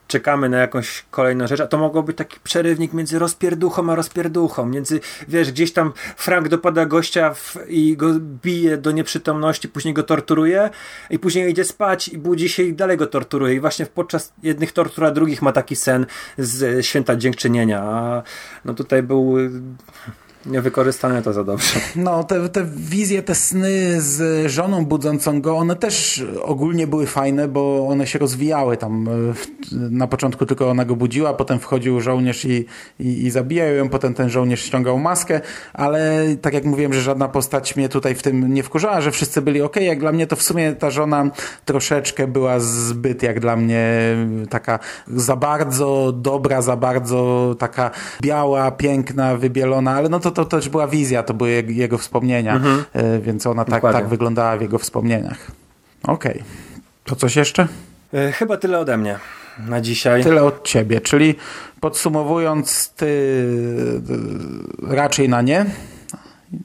czekamy na jakąś kolejną rzecz, a to mogło być taki przerywnik między rozpierduchą a rozpierduchą, między, wiesz, gdzieś tam Frank dopada gościa w, i go bije do nieprzytomności, później go torturuje i później idzie spać i budzi się i dalej go torturuje. I właśnie podczas jednych tortur, a drugich ma taki sen z Święta Dziękczynienia, a no tutaj był nie wykorzystane to za dobrze. No, te, te wizje, te sny z żoną budzącą go, one też ogólnie były fajne, bo one się rozwijały tam. E, na początku tylko ona go budziła, potem wchodził żołnierz i, i, i zabijał ją, potem ten żołnierz ściągał maskę, ale tak jak mówiłem, że żadna postać mnie tutaj w tym nie wkurzała, że wszyscy byli ok. Jak dla mnie to w sumie ta żona troszeczkę była zbyt jak dla mnie taka za bardzo dobra, za bardzo taka biała, piękna, wybielona, ale no to to też była wizja, to były jego wspomnienia, mhm. E, więc ona tak, tak wyglądała w jego wspomnieniach. Okej. Okay. To coś jeszcze? E, chyba tyle ode mnie na dzisiaj. Tyle od ciebie, czyli podsumowując, ty e, raczej na nie,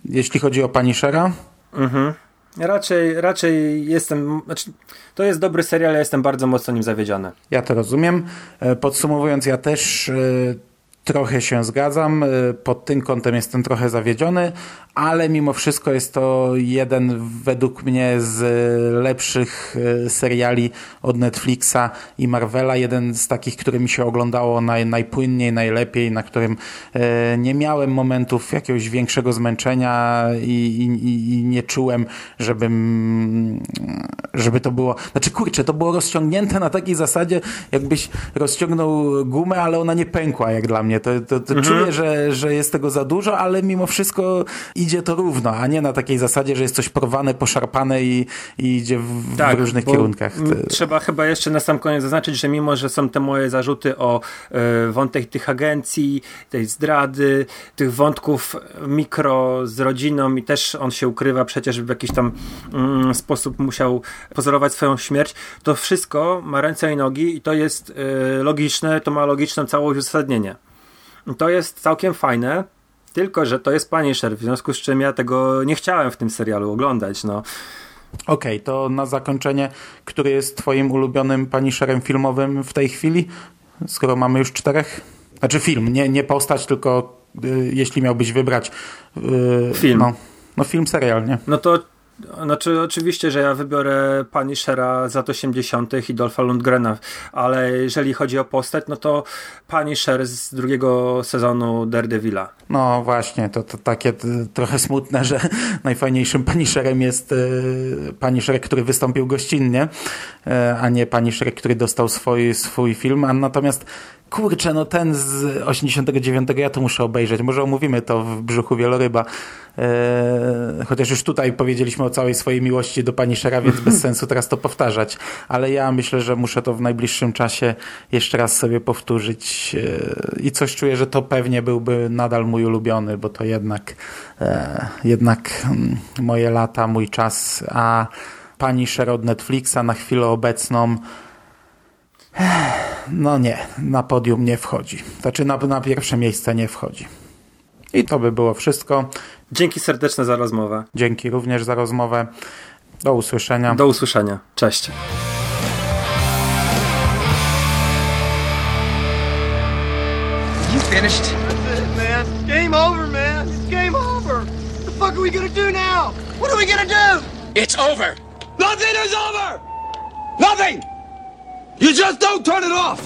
jeśli chodzi o Punishera. Mhm. Raczej, raczej jestem. Znaczy, to jest dobry serial, ja jestem bardzo mocno nim zawiedziony. Ja to rozumiem. Podsumowując, ja też Trochę się zgadzam, y, pod tym kątem jestem trochę zawiedziony, ale mimo wszystko jest to jeden według mnie z lepszych y, seriali od Netflixa i Marvela, jeden z takich, który mi się oglądało naj, najpłynniej, najlepiej, na którym y, nie miałem momentów jakiegoś większego zmęczenia i, i, i nie czułem, żebym, żeby to było, znaczy kurczę, to było rozciągnięte na takiej zasadzie, jakbyś rozciągnął gumę, ale ona nie pękła jak dla mnie to, to, to mhm. czuję, że, że jest tego za dużo, ale mimo wszystko idzie to równo, a nie na takiej zasadzie, że jest coś porwane, poszarpane i, i idzie w, tak, w różnych kierunkach. Trzeba chyba jeszcze na sam koniec zaznaczyć, że mimo, że są te moje zarzuty o y, wątek tych agencji, tej zdrady, tych wątków mikro z rodziną i też on się ukrywa przecież w jakiś tam mm, sposób musiał pozorować swoją śmierć, to wszystko ma ręce i nogi i to jest y, logiczne, to ma logiczne całość uzasadnienie. To jest całkiem fajne, tylko że to jest Punisher, w związku z czym ja tego nie chciałem w tym serialu oglądać. No. Okej, okay, to na zakończenie, który jest twoim ulubionym Punisherem filmowym w tej chwili? Skoro mamy już czterech? Znaczy film, nie, nie postać, tylko y, jeśli miałbyś wybrać... Y, film. No, no film, serial, nie? No to Znaczy, oczywiście, że ja wybiorę Punishera z lat 80. i Dolpha Lundgrena, ale jeżeli chodzi o postać, no to Punisher z drugiego sezonu Daredevila. No właśnie, to, to takie trochę smutne, że najfajniejszym Punisherem jest y, który wystąpił gościnnie, y, a nie Punisher, który dostał swój, swój film, a natomiast kurczę, no ten z 89 ja to muszę obejrzeć. Może omówimy to w brzuchu wieloryba. Eee, chociaż już tutaj powiedzieliśmy o całej swojej miłości do Punishera, więc bez sensu teraz to powtarzać. Ale ja myślę, że muszę to w najbliższym czasie jeszcze raz sobie powtórzyć eee, i coś czuję, że to pewnie byłby nadal mój ulubiony, bo to jednak eee, jednak mm, moje lata, mój czas, a Punisher od Netflixa na chwilę obecną no nie, na podium nie wchodzi. Znaczy na, na pierwsze miejsce nie wchodzi. I to by było wszystko. Dzięki serdeczne za rozmowę. Dzięki również za rozmowę. Do usłyszenia. Do usłyszenia. Cześć. You finished? That's it, man. Game over, man. It's game over. What the fuck are we gonna do now? What are we gonna do? It's over. Nothing is over! Nothing! You just don't turn it off!